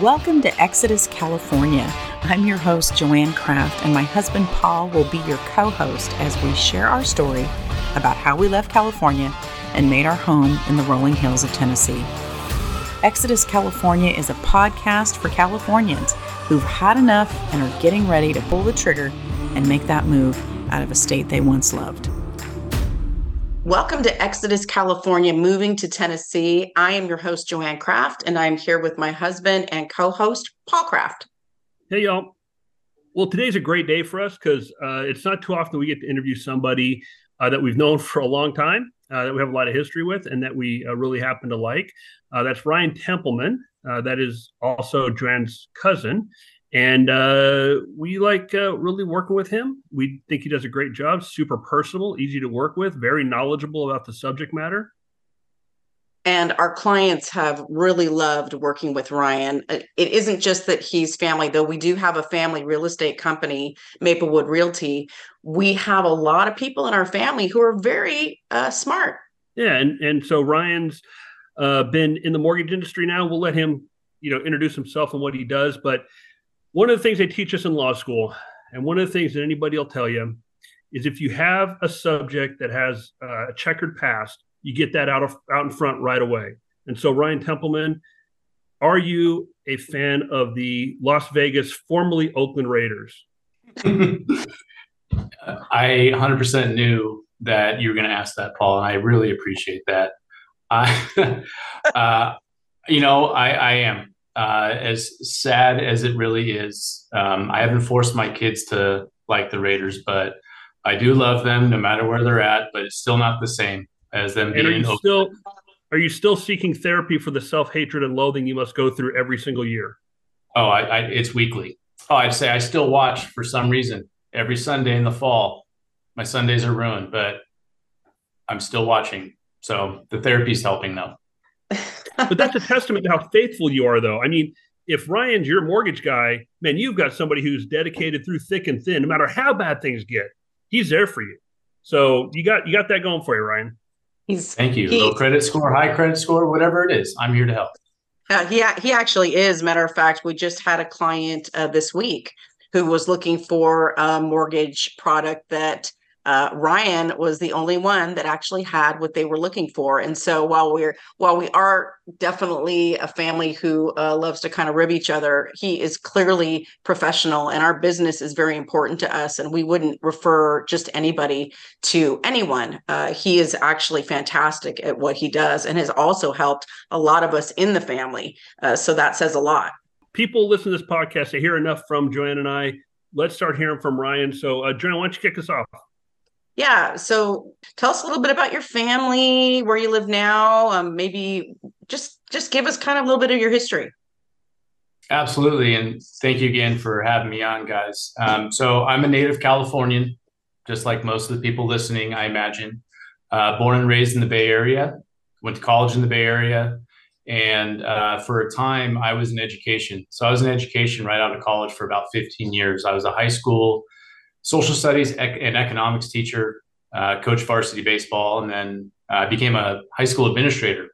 Welcome to Exodus, California. I'm your host, Joanne Kraft, and my husband, Paul, will be your co host as we share our story about how we left California and made our home in the rolling hills of Tennessee. Exodus, California is a podcast for Californians who've had enough and are getting ready to pull the trigger and make that move out of a state they once loved. Welcome to Exodus, California, moving to Tennessee. I am your host, Joanne Kraft, and I'm here with my husband and co host, Paul Kraft. Hey, y'all. Well, today's a great day for us because uh, it's not too often we get to interview somebody uh, that we've known for a long time, uh, that we have a lot of history with, and that we uh, really happen to like. Uh, that's Ryan Templeman. Uh, that is also Joanne's cousin. And uh, we like uh, really working with him. We think he does a great job, super personal, easy to work with, very knowledgeable about the subject matter. And our clients have really loved working with Ryan. Uh, it isn't just that he's family, though we do have a family real estate company, Maplewood Realty. We have a lot of people in our family who are very uh, smart. Yeah. And, and so Ryan's uh, been in the mortgage industry now. We'll let him, you know, introduce himself and what he does. But one of the things they teach us in law school, and one of the things that anybody will tell you, is if you have a subject that has uh, a checkered past, you get that out of out in front right away. And so, Ryan Templeman, are you a fan of the Las Vegas, formerly Oakland Raiders? I 100% knew that you were going to ask that, Paul, and I really appreciate that. I, uh, you know, I, I am uh, as sad as it really is, um, I haven't forced my kids to like the Raiders, but I do love them no matter where they're at. But it's still not the same as them and being. Are you still are you still seeking therapy for the self hatred and loathing you must go through every single year? Oh, I, I, it's weekly. Oh, I'd say I still watch for some reason every Sunday in the fall. My Sundays are ruined, but I'm still watching. So the therapy's helping though but that's a testament to how faithful you are, though. I mean, if Ryan's your mortgage guy, man, you've got somebody who's dedicated through thick and thin. No matter how bad things get, he's there for you. So you got you got that going for you, Ryan. He's thank you. He, Low credit score, high credit score, whatever it is, I'm here to help. Uh, he he actually is. Matter of fact, we just had a client uh, this week who was looking for a mortgage product that uh, Ryan was the only one that actually had what they were looking for. And so while we're while we are definitely a family who uh, loves to kind of rib each other, he is clearly professional, and our business is very important to us. And we wouldn't refer just anybody to anyone. Uh, he is actually fantastic at what he does, and has also helped a lot of us in the family. Uh, so that says a lot. People listen to this podcast. They hear enough from Joanne and I. Let's start hearing from Ryan. So, uh, Joanne, why don't you kick us off? Yeah. So tell us a little bit about your family, where you live now. Um, maybe just just give us kind of a little bit of your history. Absolutely, and thank you again for having me on, guys. Um, so I'm a native Californian, just like most of the people listening, I imagine. Uh, born and raised in the Bay Area, went to college in the Bay Area, and uh, for a time I was in education. So I was in education right out of college for about 15 years. I was a high school social studies and economics teacher, uh, coached varsity baseball, and then uh, became a high school administrator.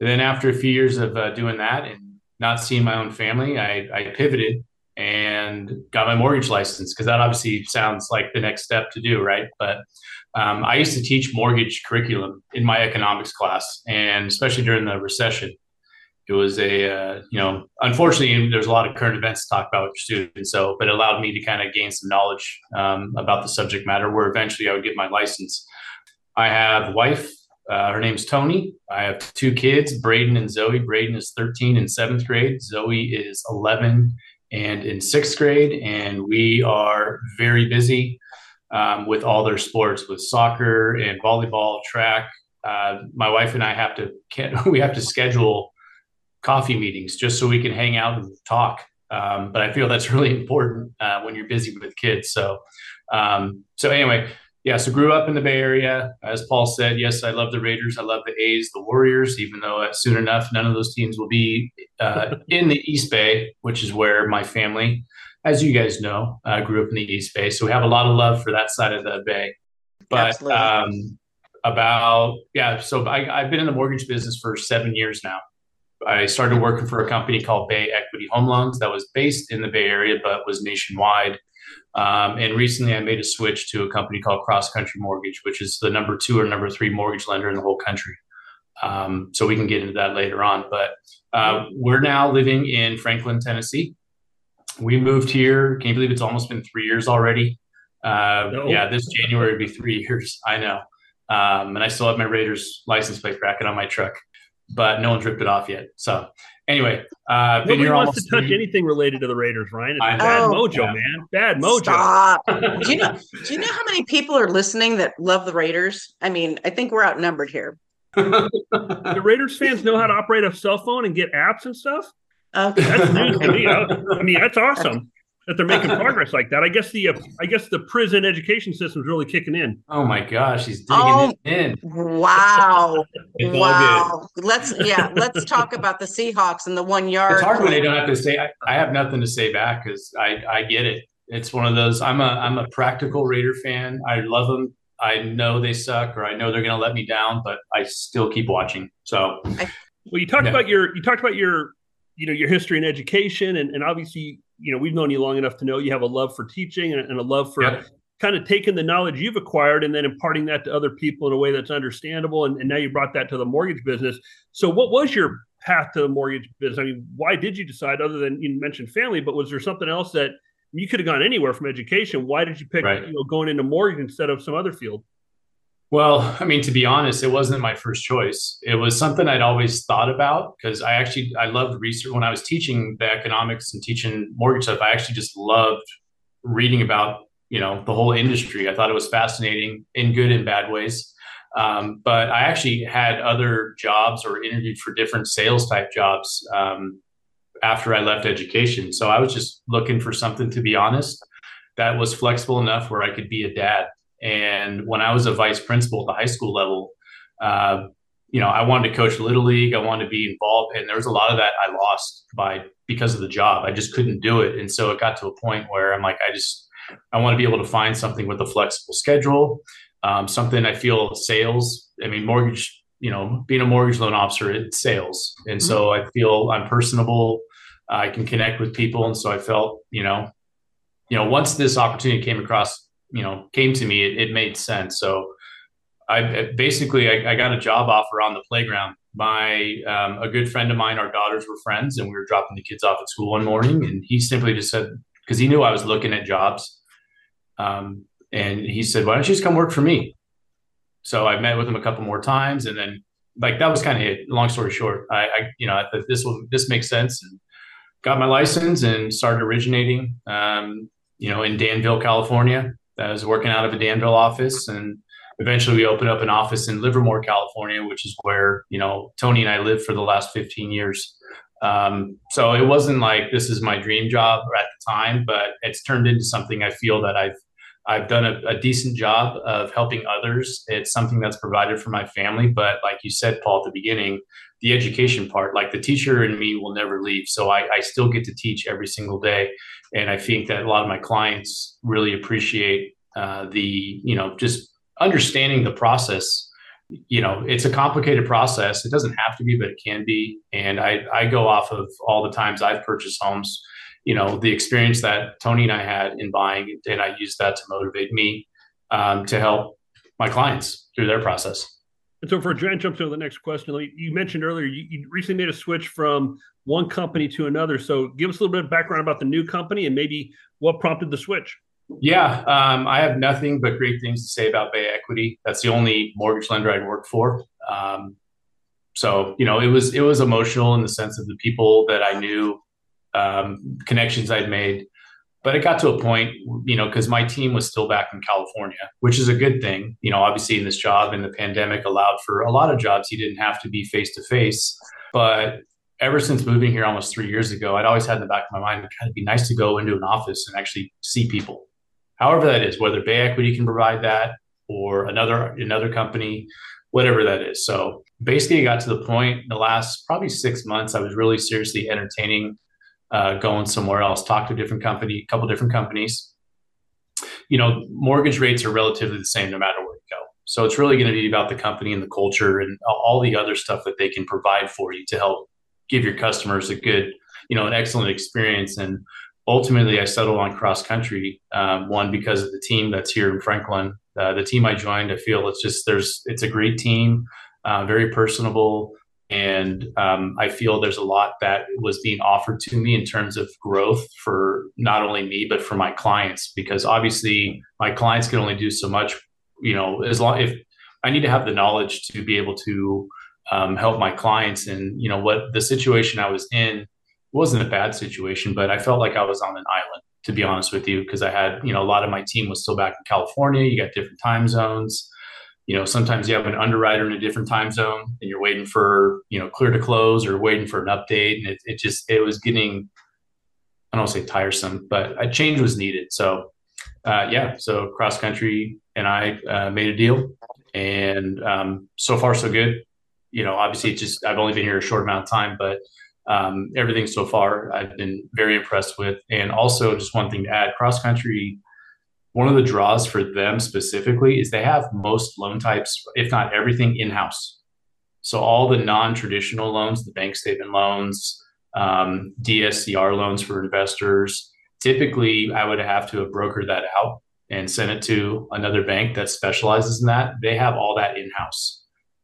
And then after a few years of uh, doing that and not seeing my own family, I, I pivoted and got my mortgage license because that obviously sounds like the next step to do, right? But um, I used to teach mortgage curriculum in my economics class, and especially during the recession it was a uh, you know unfortunately there's a lot of current events to talk about with students so but it allowed me to kind of gain some knowledge um, about the subject matter where eventually i would get my license. I have wife uh, her name's tony. I have two kids braden and zoe. Braden is 13 in seventh grade. Zoe is 11 and in sixth grade and we are very busy um, with all their sports with soccer and volleyball track. Uh, my wife and i have to we have to schedule coffee meetings just so we can hang out and talk. Um, but I feel that's really important uh, when you're busy with kids. So, um, so anyway, yeah. So grew up in the Bay Area, as Paul said. Yes, I love the Raiders. I love the A's, the Warriors. Even though uh, soon enough, none of those teams will be uh, in the East Bay, which is where my family, as you guys know, uh, grew up in the East Bay. So we have a lot of love for that side of the Bay. But um, about yeah, so I, I've been in the mortgage business for seven years now I started working for a company called Bay Equity Home Loans that was based in the Bay Area but was nationwide. Um, and recently, I made a switch to a company called Cross Country Mortgage, which is the number two or number three mortgage lender in the whole country. Um, so we can get into that later on. But uh, we're now living in Franklin, Tennessee. We moved here. Can you believe it's almost been three years already? Uh, no. Yeah, this January would be three years. I know. Um, and I still have my Raiders license plate bracket on my truck, but no one's ripped it off yet. So anyway, uh, nobody wants to touch three... anything related to the Raiders, Ryan. It's bad oh, mojo, yeah. man. Bad mojo. Stop. do you know? Do you know how many people are listening that love the Raiders? I mean, I think we're outnumbered here. the Raiders fans know how to operate a cell phone and get apps and stuff. Okay. That's news to me. I mean, that's awesome that they're making progress like that. I guess the uh, I guess the prison education system is really kicking in. Oh my gosh, he's digging oh, in. Wow, wow. Let's yeah, let's talk about the Seahawks and the one yard. It's hard when they don't have to say. I, I have nothing to say back because I I get it. It's one of those. I'm a I'm a practical Raider fan. I love them. I know they suck, or I know they're going to let me down, but I still keep watching. So, well, you talked yeah. about your you talked about your you know your history and education, and, and obviously you know we've known you long enough to know you have a love for teaching and, and a love for yeah. kind of taking the knowledge you've acquired and then imparting that to other people in a way that's understandable and, and now you brought that to the mortgage business so what was your path to the mortgage business i mean why did you decide other than you mentioned family but was there something else that you could have gone anywhere from education why did you pick right. you know going into mortgage instead of some other field well, I mean, to be honest, it wasn't my first choice. It was something I'd always thought about because I actually I loved research when I was teaching the economics and teaching mortgage stuff. I actually just loved reading about you know the whole industry. I thought it was fascinating in good and bad ways. Um, but I actually had other jobs or interviewed for different sales type jobs um, after I left education. So I was just looking for something to be honest that was flexible enough where I could be a dad and when I was a vice principal at the high school level, uh, you know, I wanted to coach little league. I wanted to be involved, and there was a lot of that I lost by because of the job. I just couldn't do it, and so it got to a point where I'm like, I just I want to be able to find something with a flexible schedule, um, something I feel sales. I mean, mortgage. You know, being a mortgage loan officer, it's sales, and mm-hmm. so I feel I'm personable. I can connect with people, and so I felt, you know, you know, once this opportunity came across you know came to me, it, it made sense. So I basically I, I, got a job offer on the playground. My um, a good friend of mine, our daughters were friends, and we were dropping the kids off at school one morning, and he simply just said because he knew I was looking at jobs, um, and he said, "Why don't you just come work for me?" So I met with him a couple more times, and then like that was kind of it. Long story short, I, I you know I thought this will this makes sense, and got my license and started originating, um, you know, in Danville, California. I was working out of a Danville office, and eventually we opened up an office in Livermore, California, which is where you know Tony and I lived for the last 15 years. Um, so it wasn't like this is my dream job at the time, but it's turned into something I feel that I've I've done a, a, decent job of helping others. It's something that's provided for my family. But like you said, Paul, at the beginning, the education part, like the teacher in me will never leave. So I, I still get to teach every single day. And I think that a lot of my clients really appreciate uh, the, you know, just understanding the process. You know, it's a complicated process. It doesn't have to be, but it can be. And I, I go off of all the times I've purchased homes, you know, the experience that Tony and I had in buying, and I use that to motivate me um, to help my clients through their process. And so, for Jan jumps to the next question, you mentioned earlier you, you, recently made a switch from one company to another. So, give us a little bit of background about the new company and maybe what prompted the switch. Yeah, um, I have nothing but great things to say about Bay Equity. That's the only mortgage lender I work for. Um, so, you know, it was it was emotional in the sense of the people that I knew, um, connections I'd made but it got to a point, you know, because my team was still back in California, which is a good thing. You know, obviously in this job and the pandemic allowed for a lot of jobs you didn't have to be face to face. But ever since moving here almost three years ago, I'd always had in the back of my mind, it'd be nice to go into an office and actually see people. However that is, whether Bay Equity can provide that or another another company, whatever that is. So basically, it got to the point in the last probably six months, I was really seriously entertaining uh, going somewhere else, talk to a different company, a couple different companies. You know, mortgage rates are relatively the same no matter where you go. So it's really going to be about the company and the culture and all the other stuff that they can provide for you to help give your customers a good, you know, an excellent experience. And ultimately, I settled on cross country. Um, one because of the team that's here in Franklin. Uh, the team I joined, I feel it's just there's it's a great team, uh, very personable, and um, I feel there's a lot that was being offered to me in terms of growth for not only me but for my clients because obviously my clients can only do so much. You know, as long if I need to have the knowledge to be able to um, help my clients. And you know what the situation I was in wasn't a bad situation, but I felt like I was on an island to be honest with you because I had you know a lot of my team was still back in California. You got different time zones. You know, sometimes you have an underwriter in a different time zone and you're waiting for, you know, clear to close or waiting for an update. And it, it just, it was getting, I don't say tiresome, but a change was needed. So, uh, yeah, so cross country and I uh, made a deal and um, so far so good. You know, obviously, just I've only been here a short amount of time, but um, everything so far I've been very impressed with. And also, just one thing to add: cross country. One of the draws for them specifically is they have most loan types, if not everything, in house. So all the non-traditional loans, the bank statement loans, um, DSCR loans for investors, typically I would have to have brokered that out and sent it to another bank that specializes in that, they have all that in house,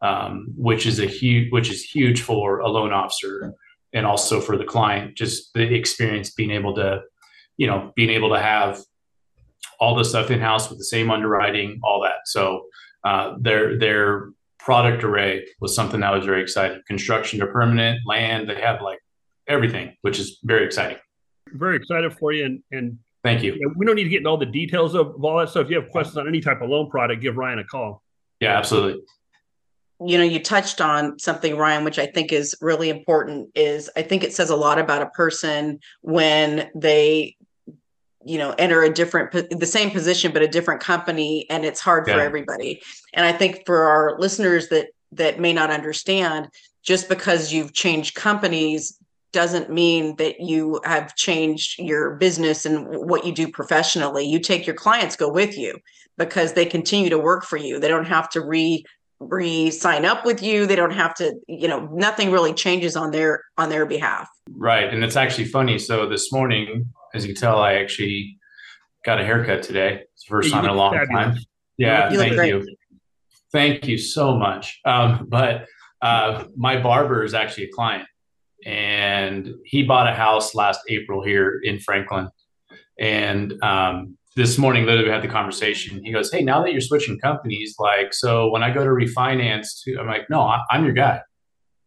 um, which is a huge, which is huge for a loan officer and also for the client. Just the experience being able to, you know, being able to have all the stuff in house with the same underwriting, all that. So uh, their their product array was something that was very exciting. Construction to permanent land, they have like everything, which is very exciting. Very excited for you, and and Thank you. we don't need to get into all the details of all that stuff. If you have questions on any type of loan product, give Ryan a call. Yeah, absolutely. You know, you touched on something, Ryan, which I think is really important. Is I think it says a lot about a person when they, you know, enter a different, the same position but a different company, and it's hard yeah. for everybody. And I think for our listeners that that may not understand, just because you've changed companies doesn't mean that you have changed your business and what you do professionally. You take your clients go with you because they continue to work for you. They don't have to re re sign up with you. They don't have to, you know, nothing really changes on their on their behalf. Right. And it's actually funny. So this morning, as you can tell, I actually got a haircut today. It's the first time in a long fabulous. time. Yeah, you thank you. Thank you so much. Um, but uh, my barber is actually a client and he bought a house last April here in Franklin. And um, this morning, literally, we had the conversation. He goes, "Hey, now that you're switching companies, like, so when I go to refinance, I'm like, no, I, I'm your guy.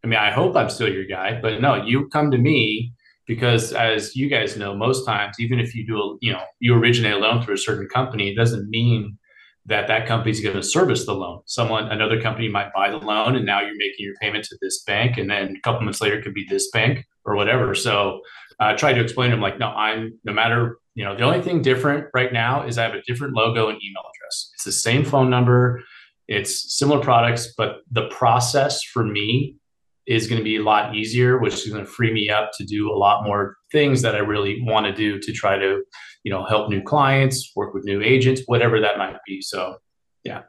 I mean, I hope I'm still your guy, but no, you come to me because, as you guys know, most times, even if you do, a, you know, you originate a loan through a certain company, it doesn't mean that that company is going to service the loan. Someone, another company might buy the loan, and now you're making your payment to this bank, and then a couple months later it could be this bank or whatever. So I uh, tried to explain to him like, no, I'm no matter you know the only thing different right now is I have a different logo and email address. It's the same phone number, it's similar products, but the process for me is going to be a lot easier, which is going to free me up to do a lot more things that I really want to do to try to you know help new clients work with new agents whatever that might be. So yeah.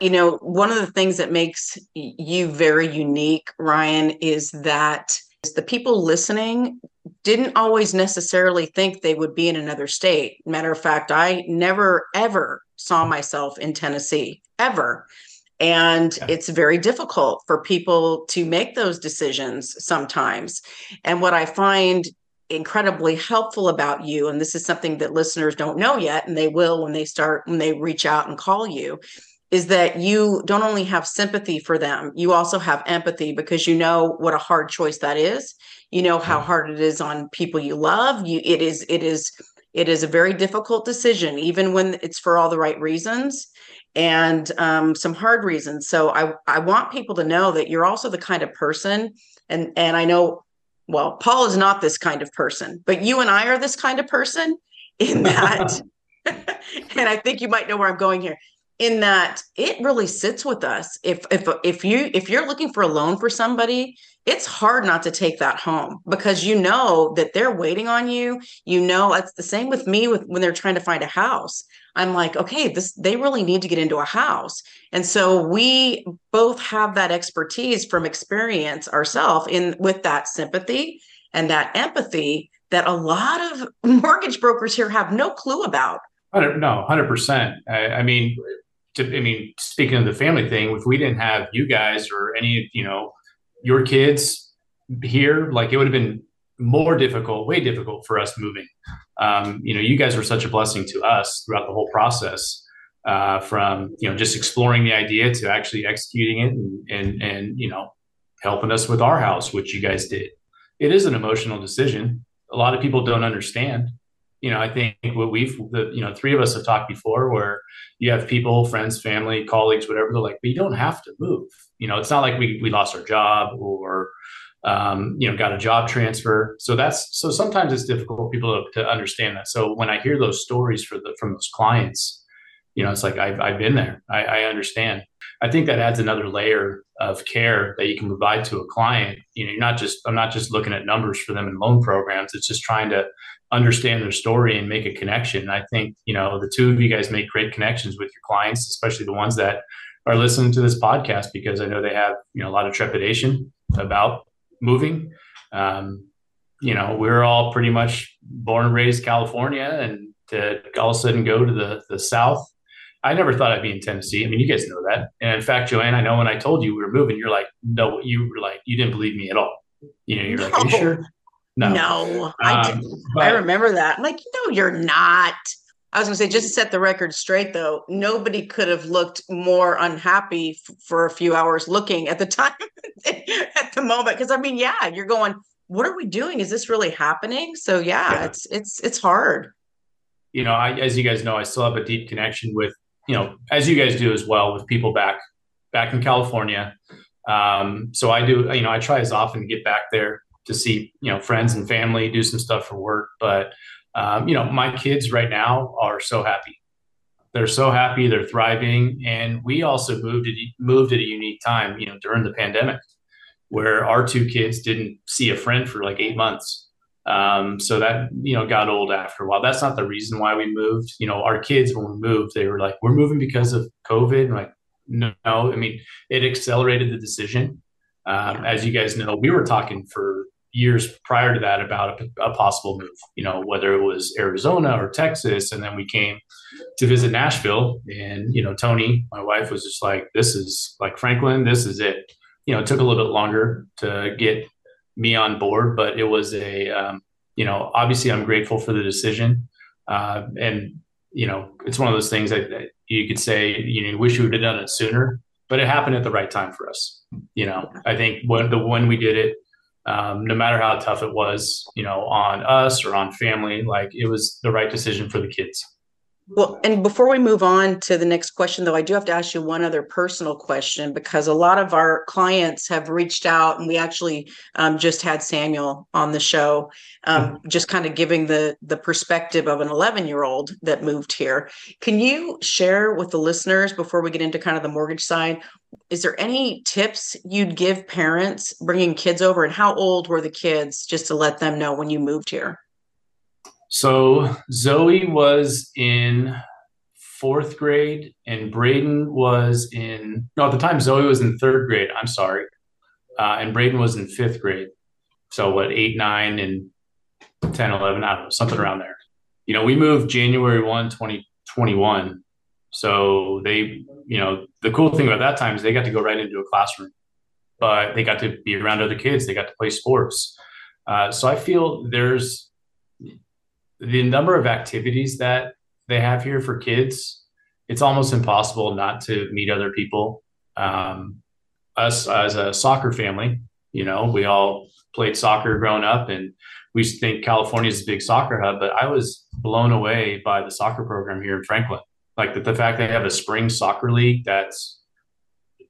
You know one of the things that makes you very unique ryan is that the people listening didn't always necessarily think they would be in another state. Matter of fact i never ever saw myself in tennessee ever. And yeah. it's very difficult for people to make those decisions sometimes. And what i find incredibly helpful about you and this is something that listeners don't know yet and they will when they start when they reach out and call you is that you don't only have sympathy for them you also have empathy because you know what a hard choice that is you know how hard it is on people you love you it is it is it is a very difficult decision even when it's for all the right reasons and um, some hard reasons so i i want people to know that you're also the kind of person and and i know well, Paul is not this kind of person, but you and I are this kind of person in that. and I think you might know where I'm going here. In that it really sits with us. If if if you if you're looking for a loan for somebody, it's hard not to take that home because you know that they're waiting on you. You know, it's the same with me with when they're trying to find a house. I'm like, okay, this they really need to get into a house. And so we both have that expertise from experience ourselves in with that sympathy and that empathy that a lot of mortgage brokers here have no clue about. No, hundred percent. I mean, to, I mean, speaking of the family thing, if we didn't have you guys or any, you know, your kids here, like it would have been more difficult, way difficult for us moving. Um, you know, you guys were such a blessing to us throughout the whole process, uh, from you know just exploring the idea to actually executing it and, and and you know helping us with our house, which you guys did. It is an emotional decision. A lot of people don't understand you know, I think what we've, the, you know, three of us have talked before where you have people, friends, family, colleagues, whatever. They're like, but you don't have to move. You know, it's not like we, we lost our job or, um, you know, got a job transfer. So that's, so sometimes it's difficult for people to, to understand that. So when I hear those stories for the, from those clients, you know, it's like, I've, I've been there. I, I understand. I think that adds another layer of care that you can provide to a client. You know, you're not just I'm not just looking at numbers for them in loan programs. It's just trying to understand their story and make a connection. And I think, you know, the two of you guys make great connections with your clients, especially the ones that are listening to this podcast because I know they have, you know, a lot of trepidation about moving. Um, you know, we're all pretty much born and raised California and to all of a sudden go to the the south I never thought I'd be in Tennessee. I mean, you guys know that. And in fact, Joanne, I know when I told you we were moving, you're like, no, you were like, you didn't believe me at all. You know, you're no. like, are you sure? No, no, I um, But, I remember that. I'm like, no, you're not. I was going to say, just to set the record straight, though, nobody could have looked more unhappy f- for a few hours looking at the time at the moment. Because I mean, yeah, you're going, what are we doing? Is this really happening? So yeah, yeah. it's it's it's hard. You know, I, as you guys know, I still have a deep connection with you know, as you guys do as well with people back back in California. Um, so I do, you know, I try as often to get back there to see, you know, friends and family, do some stuff for work. But um, you know, my kids right now are so happy. They're so happy. They're thriving, and we also moved at, moved at a unique time, you know, during the pandemic, where our two kids didn't see a friend for like eight months um, so that you know got old after a while. That's not the reason why we moved. You know, our kids when we moved, they were like, "We're moving because of COVID." And like, no, no, I mean, it accelerated the decision. Um, as you guys know, we were talking for years prior to that about a, a, possible move. You know, whether it was Arizona or Texas, and then we came to visit Nashville. And you know, Tony, my wife, was just like, "This is like Franklin. This is it." You know, it took a little bit longer to get me on board, but it was a, um, you know, obviously I'm grateful for the decision. Uh, and, you know, it's one of those things that, that you could say, you know, wish you would have done it sooner, but it happened at the right time for us. You know, I think when the, when we did it, um, no matter how tough it was, you know, on us or on family, like it was the right decision for the kids. Well, and before we move on to the next question, though, I do have to ask you one other personal question because a lot of our clients have reached out, and we actually um, just had Samuel on the show, um, mm-hmm. just kind of giving the the perspective of an 11 year old that moved here. Can you share with the listeners before we get into kind of the mortgage side? Is there any tips you'd give parents bringing kids over, and how old were the kids, just to let them know when you moved here? So Zoe was in fourth grade and Braden was in, no, at the time Zoe was in third grade. I'm sorry. Uh, and Braden was in fifth grade. So what, eight, nine, and 10, 11, I don't know, something around there. You know, we moved January 1, 2021. So they, you know, the cool thing about that time is they got to go right into a classroom, but they got to be around other kids. They got to play sports. Uh, so I feel there's the number of activities that they have here for kids, it's almost impossible not to meet other people. Um, us as a soccer family, you know, we all played soccer growing up and we think California is a big soccer hub, but I was blown away by the soccer program here in Franklin. Like the, the fact they have a spring soccer league that's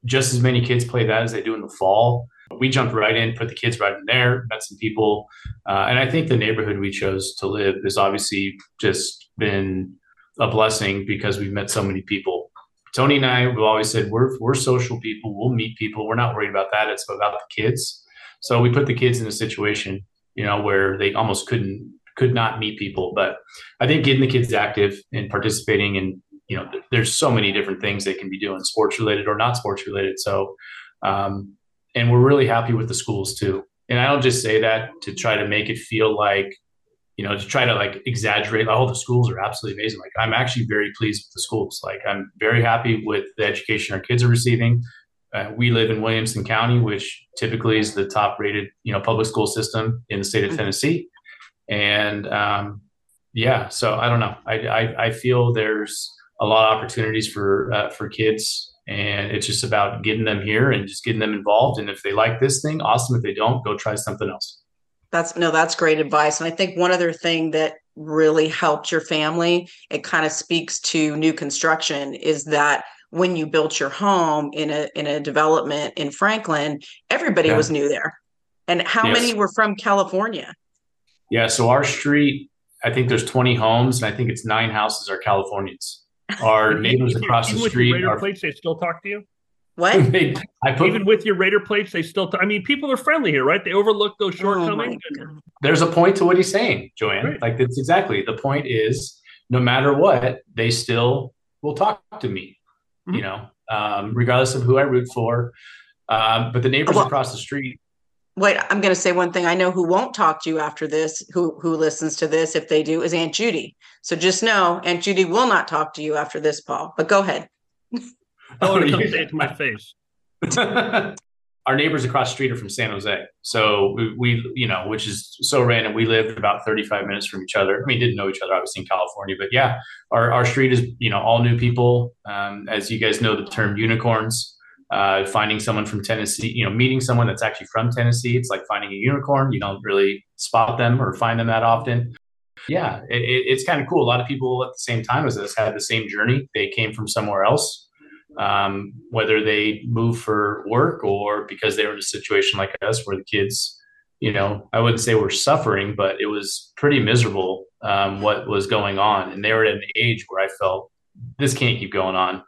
just as many kids play that as they do in the fall we jumped right in, put the kids right in there, met some people. Uh, and I think the neighborhood we chose to live has obviously just been a blessing because we've met so many people Tony and I, we've always said we're we're social people. We'll meet people. We're not worried about that. It's about the kids. So we put the kids in a situation, you know, where they almost couldn't could not meet people. But I think getting the kids active and participating in, you know, there's so many different things they can be doing, sports related or not sports related. So, um, and we're really happy with the schools too. And I don't just say that to try to make it feel like, you know, to try to like exaggerate. Oh, the schools are absolutely amazing. Like I'm actually very pleased with the schools. Like I'm very happy with the education our kids are receiving. Uh, we live in Williamson County, which typically is the top rated, you know, public school system in the state of mm-hmm. Tennessee. And um, yeah, so I don't know. I, I, I feel there's a lot of opportunities for uh, for kids, and it's just about getting them here and just getting them involved. And if they like this thing, awesome. If they don't, go try something else. That's no, that's great advice. And I think one other thing that really helped your family, it kind of speaks to new construction, is that when you built your home in a in a development in Franklin, everybody yeah. was new there. And how yes. many were from California? Yeah, so our street, I think there's 20 homes, and I think it's nine houses are Californians. Our neighbors across the street Raider are. Plates, they still talk to you. What? they, I put, Even with your Raider plates, they still. T- I mean, people are friendly here, right? They overlook those oh shortcomings. Oh There's a point to what he's saying, Joanne. Right. Like that's exactly the point. Is no matter what, they still will talk to me. Mm-hmm. You know, um, regardless of who I root for. Um, but the neighbors well, across the street wait i'm going to say one thing i know who won't talk to you after this who who listens to this if they do is aunt judy. So just know aunt judy will not talk to you after this paul but go ahead. Oh come say it to my face. Our neighbors across the street are from san jose. So we, we, you know which is so random. We lived about 35 minutes from each other. I mean didn't know each other obviously in california but yeah our, our street is you know all new people. Um, as you guys know the term unicorns uh, finding someone from Tennessee, you know, meeting someone that's actually from Tennessee. It's like finding a unicorn. You don't really spot them or find them that often. Yeah, it, it's kind of cool. A lot of people at the same time as us had the same journey. They came from somewhere else, um, whether they moved for work or because they were in a situation like us where the kids, you know, I wouldn't say we're suffering, but it was pretty miserable um, what was going on. And they were at an age where I felt this can't keep going on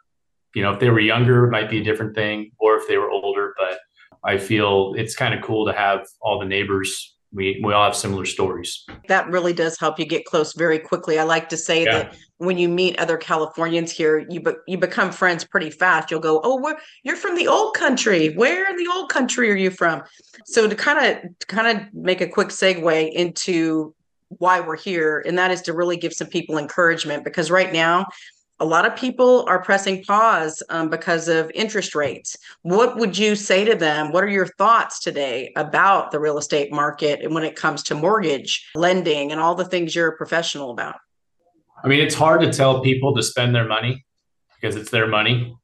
you know, if they were younger, it might be a different thing, or if they were older. But I feel it's kind of cool to have all the neighbors. We we all have similar stories. That really does help you get close very quickly. I like to say yeah. that when you meet other Californians here, you be, you become friends pretty fast. You'll go, "Oh, you're from the old country. Where in the old country are you from?" So to kind of kind of make a quick segue into why we're here, and that is to really give some people encouragement because right now a lot of people are pressing pause um, because of interest rates. What would you say to them? What are your thoughts today about the real estate market and when it comes to mortgage lending and all the things you're a professional about? I mean, it's hard to tell people to spend their money because it's their money.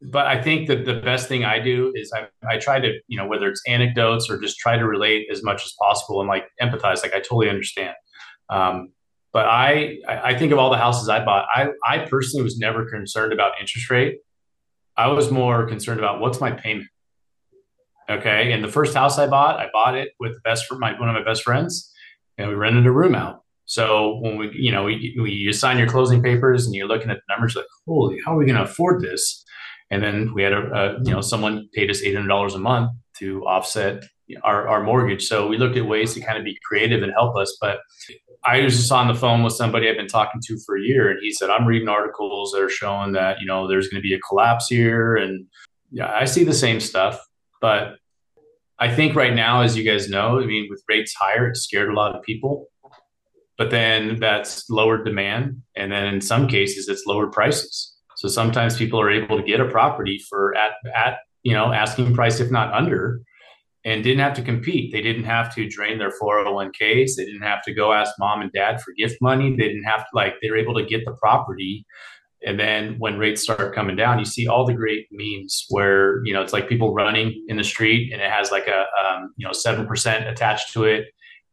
But I think that the best thing I do is I, I try to, you know, whether it's anecdotes or just try to relate as much as possible and like empathize. Like I totally understand. Um, but I, I think of all the houses I bought, I, I personally was never concerned about interest rate. I was more concerned about what's my payment. Okay. And the first house I bought, I bought it with the best for my one of my best friends, and we rented a room out. So when we, you know, we, we you sign your closing papers and you're looking at the numbers like, holy, how are we going to afford this? And then we had a, a, you know, someone paid us eight hundred dollars a month to offset our, our mortgage. So we looked at ways to kind of be creative and help us. But I was just on the phone with somebody I've been talking to for a year, and he said, I'm reading articles that are showing that, you know, there's going to be a collapse here. And yeah, I see the same stuff. But I think right now, as you guys know, I mean, with rates higher, it scared a lot of people. But then that's lowered demand. And then in some cases, it's lowered prices. So sometimes people are able to get a property for at, at you know, asking price, if not under and didn't have to compete. They didn't have to drain their 401ks. They didn't have to go ask mom and dad for gift money. They didn't have to, like, they were able to get the property. And then when rates start coming down, you see all the great memes where, you know, it's like people running in the street and it has like a, um, you know, 7% attached to it.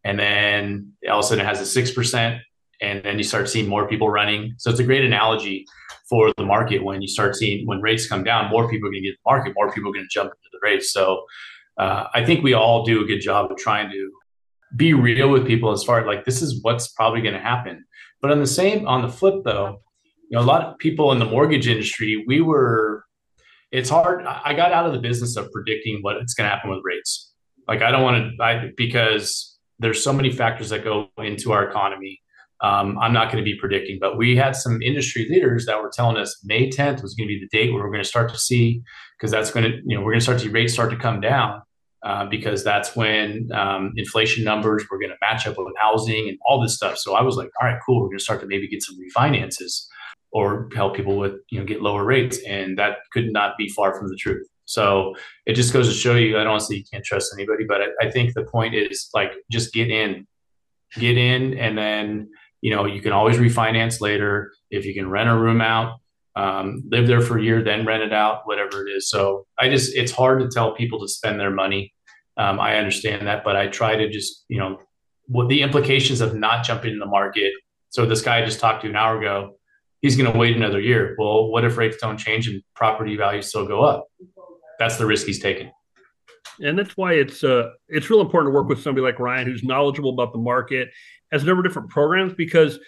And then all of a sudden it has a 6%. And then you start seeing more people running. So it's a great analogy for the market when you start seeing when rates come down, more people are going to get the market, more people are going to jump into the race. So uh, I think we all do a good job of trying to be real with people as far as like this is what's probably going to happen. But on the same on the flip though, you know, a lot of people in the mortgage industry, we were, it's hard. I got out of the business of predicting what it's going to happen with rates. Like, I don't want to, I, because there's so many factors that go into our economy. Um, I'm not going to be predicting, but we had some industry leaders that were telling us May 10th was going to be the date where we're going to start to see, because that's going to, you know, we're going to start to see rates start to come down. Uh, because that's when um, inflation numbers were going to match up with housing and all this stuff. So I was like, all right, cool. We're going to start to maybe get some refinances or help people with you know get lower rates, and that could not be far from the truth. So it just goes to show you. I don't say you can't trust anybody, but I, I think the point is like just get in, get in, and then you know you can always refinance later if you can rent a room out um, live there for a year, then rent it out, whatever it is. So I just, it's hard to tell people to spend their money. Um, I understand that, but I try to just, you know, what the implications of not jumping in the market. So this guy I just talked to an hour ago, he's going to wait another year. Well, what if rates don't change and property values still go up? That's the risk he's taking. And that's why it's uh, it's real important to work with somebody like Ryan, who's knowledgeable about the market, has a number of different programs because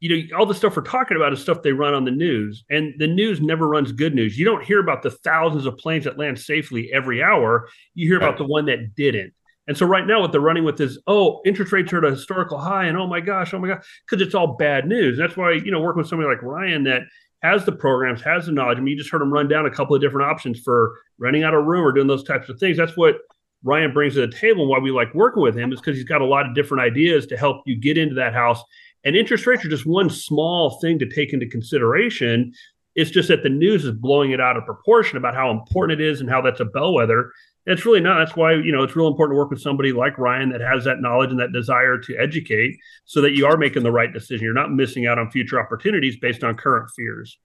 you know, all the stuff we're talking about is stuff they run on the news, and the news never runs good news. You don't hear about the thousands of planes that land safely every hour. You hear right. about the one that didn't. And so right now, what they're running with is, oh, interest rates are at a historical high, and oh my gosh, oh my god, because it's all bad news. That's why you know, working with somebody like Ryan that has the programs, has the knowledge. I mean, you just heard him run down a couple of different options for renting out a room or doing those types of things. That's what Ryan brings to the table. And why we like working with him is because he's got a lot of different ideas to help you get into that house and interest rates are just one small thing to take into consideration. It's just that the news is blowing it out of proportion about how important it is and how that's a bellwether. It's really not. That's why, you know, it's real important to work with somebody like Ryan that has that knowledge and that desire to educate so that you are making the right decision. You're not missing out on future opportunities based on current fears.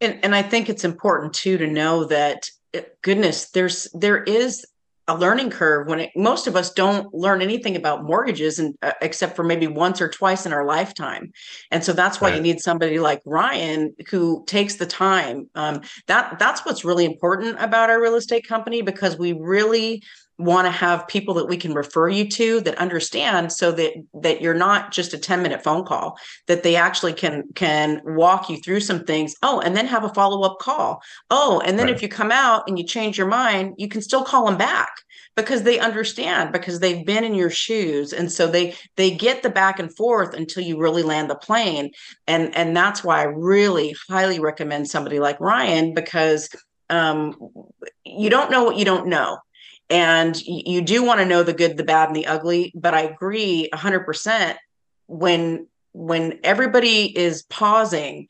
And, and I think it's important too to know that goodness, there's there is a learning curve when it, most of us don't learn anything about mortgages and uh, except for maybe once or twice in our lifetime and so that's why right. you need somebody like ryan who takes the time um, that that's what's really important about our real estate company because we really want to have people that we can refer you to that understand so that that you're not just a 10 minute phone call that they actually can can walk you through some things. Oh and then have a follow-up call. Oh and then right. if you come out and you change your mind you can still call them back because they understand because they've been in your shoes. And so they they get the back and forth until you really land the plane. And and that's why i really highly recommend somebody like ryan because um, you don't know what you don't know and you do want to know the good the bad and the ugly but i agree 100% when when everybody is pausing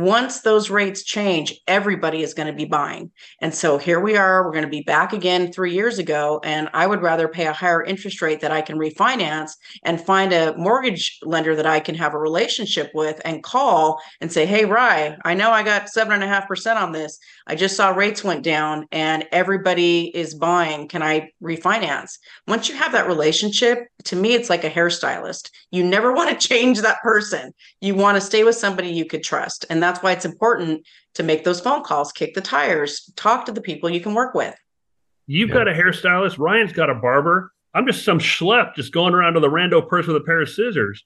once those rates change, everybody is going to be buying. And so here we are, we're going to be back again three years ago. And I would rather pay a higher interest rate that I can refinance and find a mortgage lender that I can have a relationship with and call and say, Hey, Rye, I know I got seven and a half percent on this. I just saw rates went down and everybody is buying. Can I refinance? Once you have that relationship, to me, it's like a hairstylist. You never want to change that person. You want to stay with somebody you could trust. And that's why it's important to make those phone calls, kick the tires, talk to the people you can work with. You've yeah. got a hairstylist. Ryan's got a barber. I'm just some schlep just going around to the rando purse with a pair of scissors.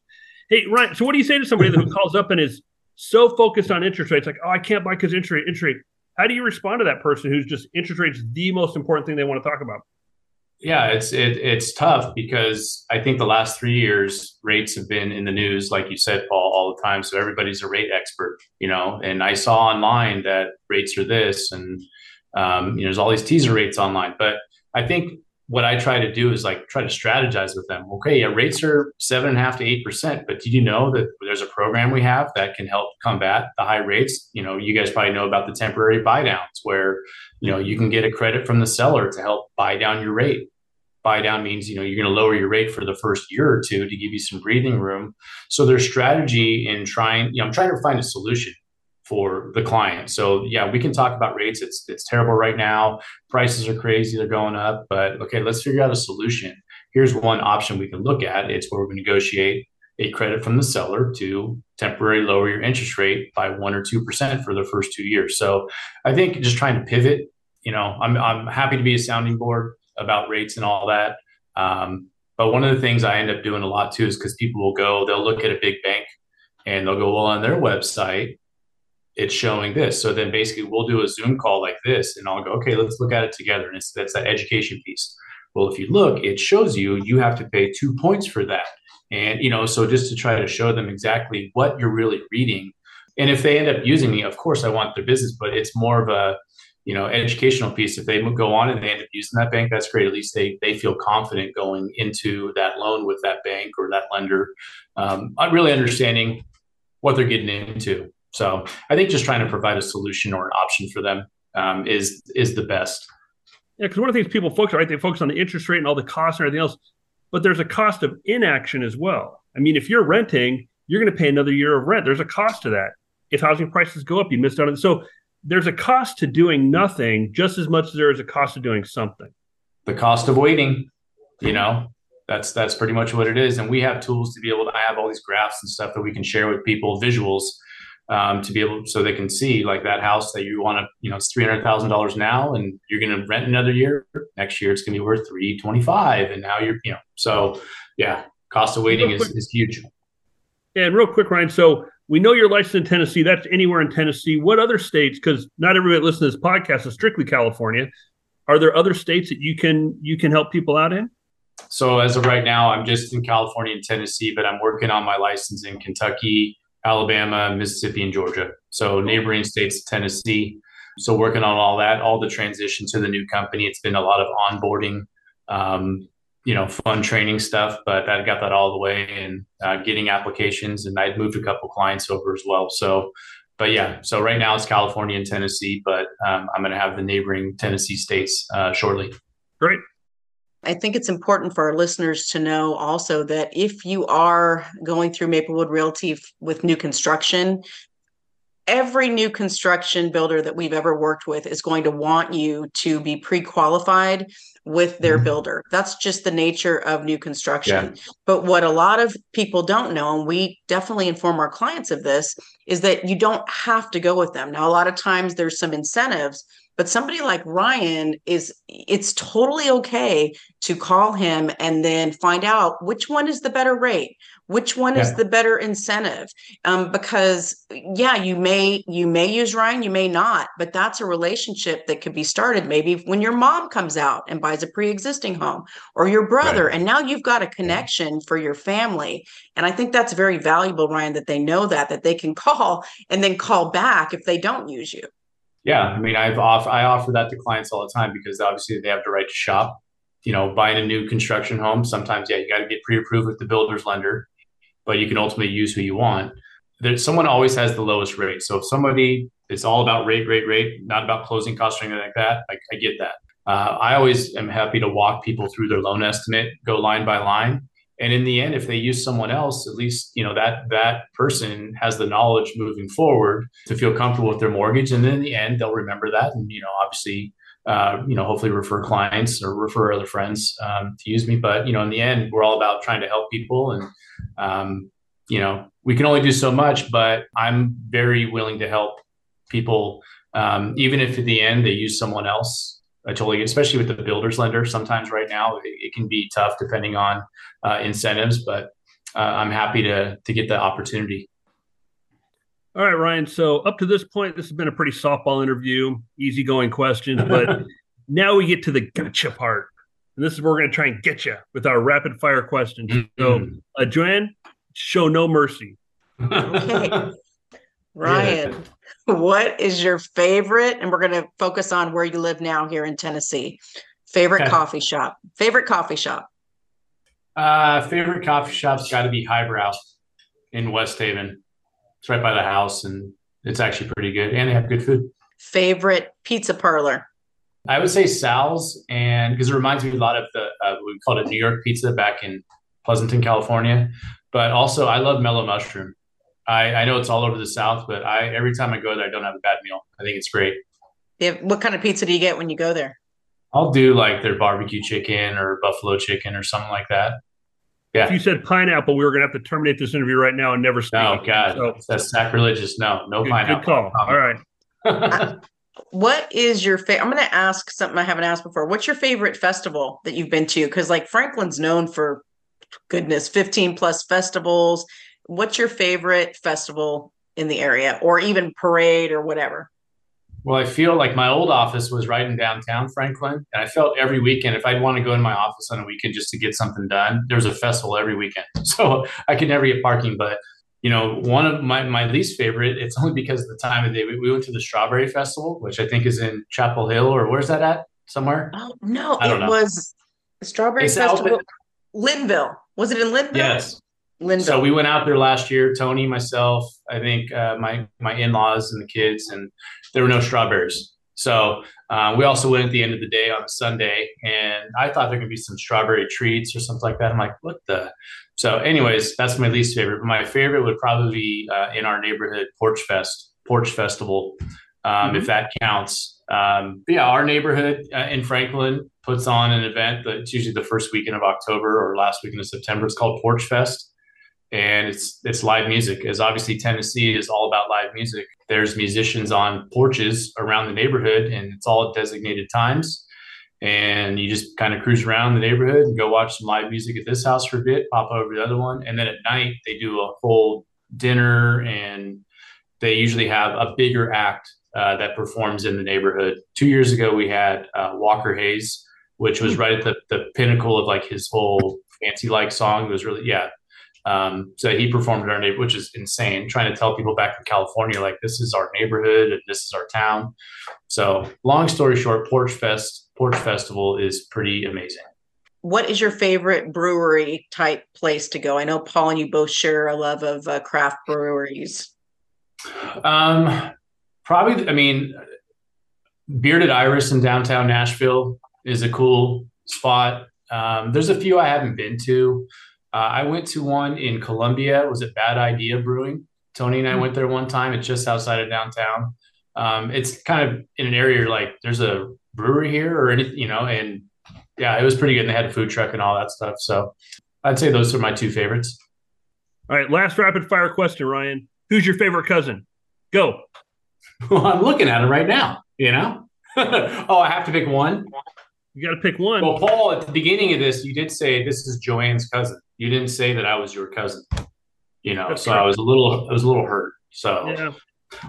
Hey, Ryan, so what do you say to somebody who calls up and is so focused on interest rates, like, oh, I can't buy because interest rate, interest rate. How do you respond to that person who's just interest rates the most important thing they want to talk about? Yeah, it's it, it's tough because I think the last three years rates have been in the news, like you said, Paul, all the time. So everybody's a rate expert, you know. And I saw online that rates are this, and um, you know, there's all these teaser rates online. But I think what I try to do is like try to strategize with them. Okay, yeah, rates are seven and a half to eight percent, but did you know that there's a program we have that can help combat the high rates? You know, you guys probably know about the temporary buy downs where you know you can get a credit from the seller to help buy down your rate. Buy down means you know you're going to lower your rate for the first year or two to give you some breathing room. So there's strategy in trying. You know, I'm trying to find a solution for the client. So yeah, we can talk about rates. It's it's terrible right now. Prices are crazy, they're going up, but okay, let's figure out a solution. Here's one option we can look at. It's where we negotiate a credit from the seller to temporarily lower your interest rate by one or two percent for the first two years. So I think just trying to pivot, you know, I'm I'm happy to be a sounding board about rates and all that. Um, but one of the things I end up doing a lot too is because people will go, they'll look at a big bank and they'll go, well, on their website, it's showing this. So then basically we'll do a Zoom call like this and I'll go, okay, let's look at it together. And it's that's that education piece. Well, if you look, it shows you you have to pay two points for that. And you know, so just to try to show them exactly what you're really reading. And if they end up using me, of course I want their business, but it's more of a you know educational piece if they go on and they end up using that bank that's great at least they they feel confident going into that loan with that bank or that lender um, really understanding what they're getting into so i think just trying to provide a solution or an option for them um, is is the best. Yeah because one of the things people focus on right they focus on the interest rate and all the costs and everything else but there's a cost of inaction as well. I mean if you're renting you're going to pay another year of rent. There's a cost to that. If housing prices go up you missed out on it. So there's a cost to doing nothing just as much as there is a cost of doing something. The cost of waiting, you know, that's that's pretty much what it is. And we have tools to be able to I have all these graphs and stuff that we can share with people, visuals, um, to be able so they can see like that house that you want to, you know, it's three hundred thousand dollars now, and you're going to rent another year. Next year, it's going to be worth three twenty five, and now you're, you know, so yeah, cost of waiting is, is huge. And real quick, Ryan. So we know you're licensed in Tennessee. That's anywhere in Tennessee. What other states? Because not everybody listening to this podcast is strictly California. Are there other states that you can you can help people out in? So as of right now, I'm just in California and Tennessee, but I'm working on my license in Kentucky, Alabama, Mississippi, and Georgia. So neighboring states, Tennessee. So working on all that, all the transition to the new company. It's been a lot of onboarding, um, you know, fun training stuff, but I got that all the way and uh, getting applications. And I'd moved a couple clients over as well. So, but yeah, so right now it's California and Tennessee, but um, I'm going to have the neighboring Tennessee states uh, shortly. Great. I think it's important for our listeners to know also that if you are going through Maplewood Realty f- with new construction, every new construction builder that we've ever worked with is going to want you to be pre-qualified with their mm-hmm. builder. That's just the nature of new construction. Yeah. But what a lot of people don't know, and we definitely inform our clients of this, is that you don't have to go with them. Now, a lot of times there's some incentives, but somebody like Ryan is, it's totally okay to call him and then find out which one is the better rate which one yeah. is the better incentive? Um, because yeah you may you may use ryan you may not but that's a relationship that could be started maybe when your mom comes out and buys a pre-existing home or your brother right. and now you've got a connection for your family. And i think that's very valuable ryan that they know that that they can call and then call back if they don't use you. Yeah i mean i've off i offer that to clients all the time because obviously they have the right to shop. You know buying a new construction home sometimes yeah you got to get pre-approved with the builder's lender but you can ultimately use who you want. There's someone always has the lowest rate. So if somebody it's all about rate, rate, rate, not about closing costs or anything like that, I, I get that. Uh, I always am happy to walk people through their loan estimate, go line by line, and in the end, if they use someone else, at least you know that that person has the knowledge moving forward to feel comfortable with their mortgage, and then in the end, they'll remember that, and you know, obviously uh, you know, hopefully refer clients or refer other friends um, to use me. But you know, in the end, we're all about trying to help people, and um, you know, we can only do so much. But I'm very willing to help people, um, even if at the end they use someone else. I totally, especially with the builders lender. Sometimes right now it, it can be tough depending on uh, incentives, but uh, I'm happy to to get the opportunity. All right, Ryan. So up to this point, this has been a pretty softball interview, easygoing questions, but now we get to the gotcha part. And this is where we're going to try and get you with our rapid fire questions. Mm-hmm. So, uh, Joanne, show no mercy. Okay. Ryan, yeah. what is your favorite? And we're going to focus on where you live now here in Tennessee. Favorite okay. coffee shop. Favorite coffee shop. Uh, favorite coffee shop's got to be Highbrow in West Haven. It's right by the house, and it's actually pretty good, and they have good food. Favorite pizza parlor? I would say Sal's, and because it reminds me a lot of the uh, we called it New York pizza back in Pleasanton, California. But also, I love Mellow Mushroom. I, I know it's all over the South, but I every time I go there, I don't have a bad meal. I think it's great. Yeah, what kind of pizza do you get when you go there? I'll do like their barbecue chicken or buffalo chicken or something like that. Yeah. If you said pineapple, we were going to have to terminate this interview right now and never speak. Oh God, so, that's sacrilegious. No, no good, pineapple. Good call. All right. uh, what is your favorite? I'm going to ask something I haven't asked before. What's your favorite festival that you've been to? Because like Franklin's known for goodness, 15 plus festivals. What's your favorite festival in the area or even parade or whatever? Well, I feel like my old office was right in downtown Franklin. And I felt every weekend, if I'd want to go in my office on a weekend just to get something done, there's a festival every weekend. So I could never get parking. But, you know, one of my, my least favorite, it's only because of the time of day. We, we went to the Strawberry Festival, which I think is in Chapel Hill or where's that at? Somewhere? Oh, no, it know. was the Strawberry it's Festival. Lynnville. Was it in Lynnville? Yes. Lynnville. So we went out there last year. Tony, myself, I think uh, my my in laws and the kids, and there were no strawberries. So uh, we also went at the end of the day on a Sunday, and I thought there could be some strawberry treats or something like that. I'm like, what the? So, anyways, that's my least favorite. But my favorite would probably be uh, in our neighborhood Porch Fest, Porch Festival, um, mm-hmm. if that counts. Um, yeah, our neighborhood uh, in Franklin puts on an event that's usually the first weekend of October or last weekend of September. It's called Porch Fest and it's it's live music. As obviously tennessee is all about live music there's musicians on porches around the neighborhood and it's all at designated times. And you just kind of cruise around the neighborhood and go watch some live music at this house for a bit pop over to the other one. And then at night they do a whole dinner and they usually have a bigger act uh, that performs in the neighborhood. Two years ago we had uh, walker hayes which was hmm. right at the, the pinnacle of like his whole fancy like song. It was really yeah um, so he performed in our neighborhood, which is insane. Trying to tell people back in California, like this is our neighborhood and this is our town. So long story short, Porch Fest, Porch Festival is pretty amazing. What is your favorite brewery type place to go? I know Paul and you both share a love of uh, craft breweries. Um, probably, I mean, Bearded Iris in downtown Nashville is a cool spot. Um, there's a few I haven't been to. Uh, I went to one in Columbia. It Was it Bad Idea Brewing? Tony and I mm-hmm. went there one time. It's just outside of downtown. Um, it's kind of in an area like there's a brewery here or anything, you know, and yeah, it was pretty good. And they had a food truck and all that stuff. So I'd say those are my two favorites. All right, last rapid fire question, Ryan. Who's your favorite cousin? Go. Well, I'm looking at him right now. You know. oh, I have to pick one. You got to pick one. Well, Paul, at the beginning of this, you did say this is Joanne's cousin you didn't say that I was your cousin. You know, That's so I was a little I was a little hurt. So yeah.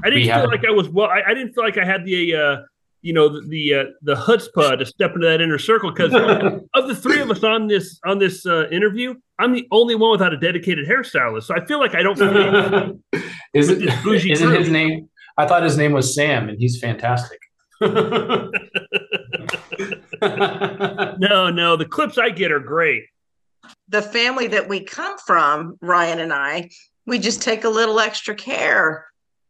I didn't feel have, like I was well. I, I, didn't feel like I had the uh, you know the the, uh, the chutzpah to step into that inner circle because of the three of us on this on this uh, interview, I'm the only one without a dedicated hairstylist. So I feel like I don't. is it isn't his name? I thought his name was Sam, and he's fantastic. no, no, the clips I get are great the family that we come from, Ryan and I, we just take a little extra care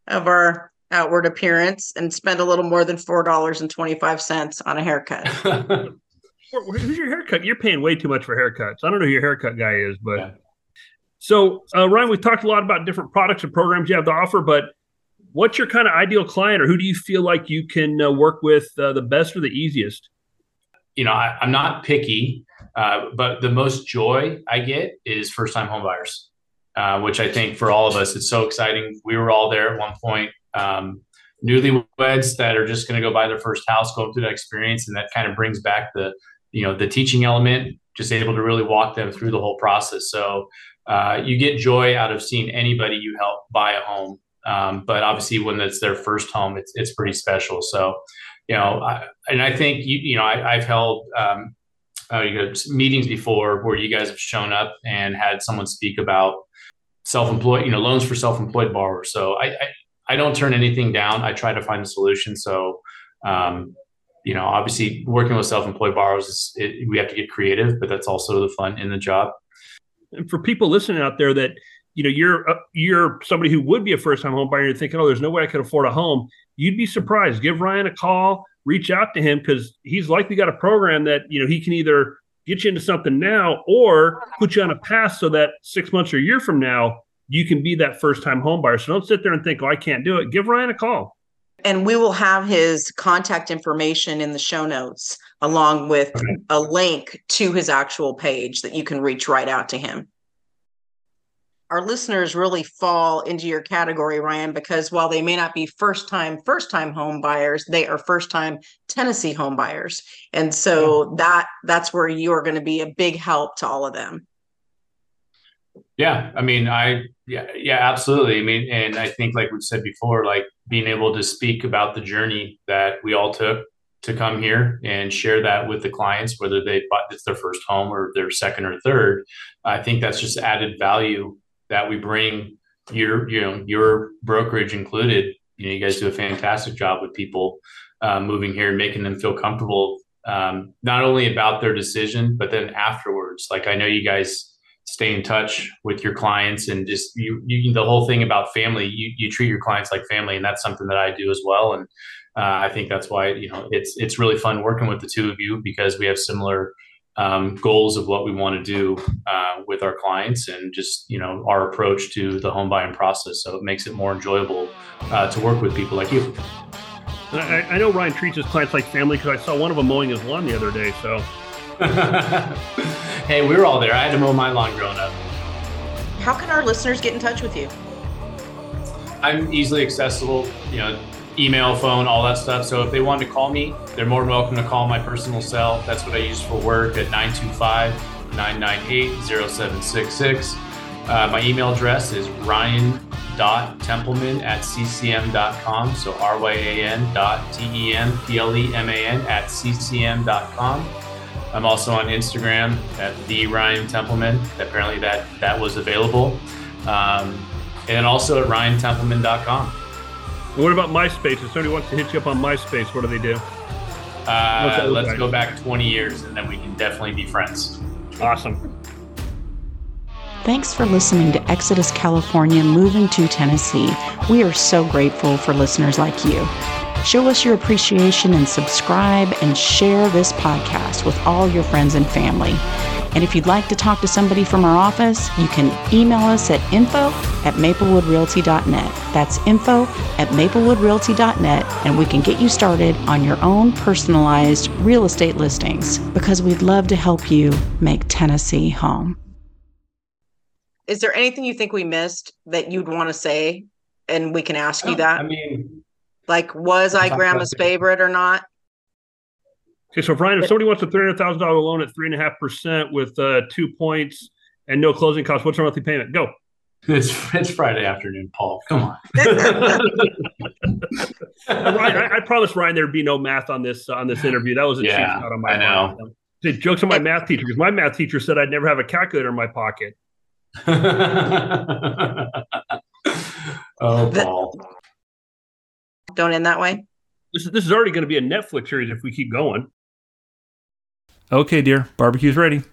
of our outward appearance and spend a little more than four dollars and twenty five cents on a haircut. Who's your haircut? You're paying way too much for haircuts. I don't know who your haircut guy is, but yeah. so uh, Ryan, we've talked a lot about different products and programs you have to offer, but what's your kind of ideal client, or who do you feel like you can uh, work with uh, the best or the easiest? You know, I, I'm not picky. Uh, but the most joy I get is first time homebuyers, uh, which I think for all of us, it's so exciting. We were all there at one point. Um, newlyweds that are just going to go buy their first house, going through that experience, and that kind of brings back the, you know, the teaching element, just able to really walk them through the whole process. So uh, you get joy out of seeing anybody you help buy a home. Um, but obviously, when it's their first home, it's it's pretty special. So, you know, I, and I think you you know I, have held um, uh, you know, meetings before where you guys have shown up and had someone speak about self-employed, you know, loans for self-employed borrowers. So I, I, I don't turn anything down. I try to find a solution. So, um, you know, obviously working with self-employed borrowers, is, it, we have to get creative, but that's also the fun in the job. And for people listening out there that, you know, you're uh, you're somebody who would be a first-time home buyer. You're thinking, oh, there's no way I could afford a home. You'd be surprised. Give Ryan a call reach out to him because he's likely got a program that you know he can either get you into something now or put you on a path so that six months or a year from now you can be that first time home buyer. So don't sit there and think, oh, I can't do it. Give Ryan a call. And we will have his contact information in the show notes along with okay. a link to his actual page that you can reach right out to him our listeners really fall into your category, Ryan, because while they may not be first time, first time home buyers, they are first time Tennessee home buyers. And so that that's where you are going to be a big help to all of them. Yeah, I mean, I yeah, yeah, absolutely. I mean, and I think like we've said before, like being able to speak about the journey that we all took to come here and share that with the clients, whether they bought it's their first home or their second or third. I think that's just added value that we bring your you know your brokerage included. You know, you guys do a fantastic job with people uh, moving here and making them feel comfortable, um, not only about their decision, but then afterwards. Like I know you guys stay in touch with your clients and just you, you the whole thing about family you, you treat your clients like family and that's something that i do as well and uh, i think that's why you know it's it's really fun working with the two of you because we have similar um, goals of what we want to do uh, with our clients and just you know our approach to the home buying process so it makes it more enjoyable uh, to work with people like you I, I know ryan treats his clients like family because i saw one of them mowing his lawn the other day so hey, we were all there. I had to mow my lawn growing up. How can our listeners get in touch with you? I'm easily accessible, you know, email, phone, all that stuff. So if they want to call me, they're more than welcome to call my personal cell. That's what I use for work at 925 998 0766. Uh, my email address is ryan.templeman at ccm.com. So R Y A N dot T E M P L E M A N at ccm.com. I'm also on Instagram at the Ryan Templeman. Apparently that that was available, um, and also at RyanTempleman.com. What about MySpace? If somebody wants to hit you up on MySpace, what do they do? Uh, let's like? go back 20 years, and then we can definitely be friends. Awesome. Thanks for listening to Exodus California Moving to Tennessee. We are so grateful for listeners like you. Show us your appreciation and subscribe and share this podcast with all your friends and family. And if you'd like to talk to somebody from our office, you can email us at info at maplewoodrealty.net. That's info at maplewoodrealty.net, and we can get you started on your own personalized real estate listings because we'd love to help you make Tennessee home. Is there anything you think we missed that you'd want to say? And we can ask you that. I mean, like, was I grandma's favorite or not? Okay, so Brian, if somebody wants a three hundred thousand dollar loan at three and a half percent with uh, two points and no closing costs, what's our monthly payment? Go. It's it's Friday afternoon, Paul. Come on. Ryan, I, I promised Ryan there'd be no math on this on this interview. That was a yeah, cheat on my I know. Say jokes on my math teacher because my math teacher said I'd never have a calculator in my pocket. oh, Paul don't end that way. This is this is already going to be a Netflix series if we keep going. Okay, dear, barbecue's ready.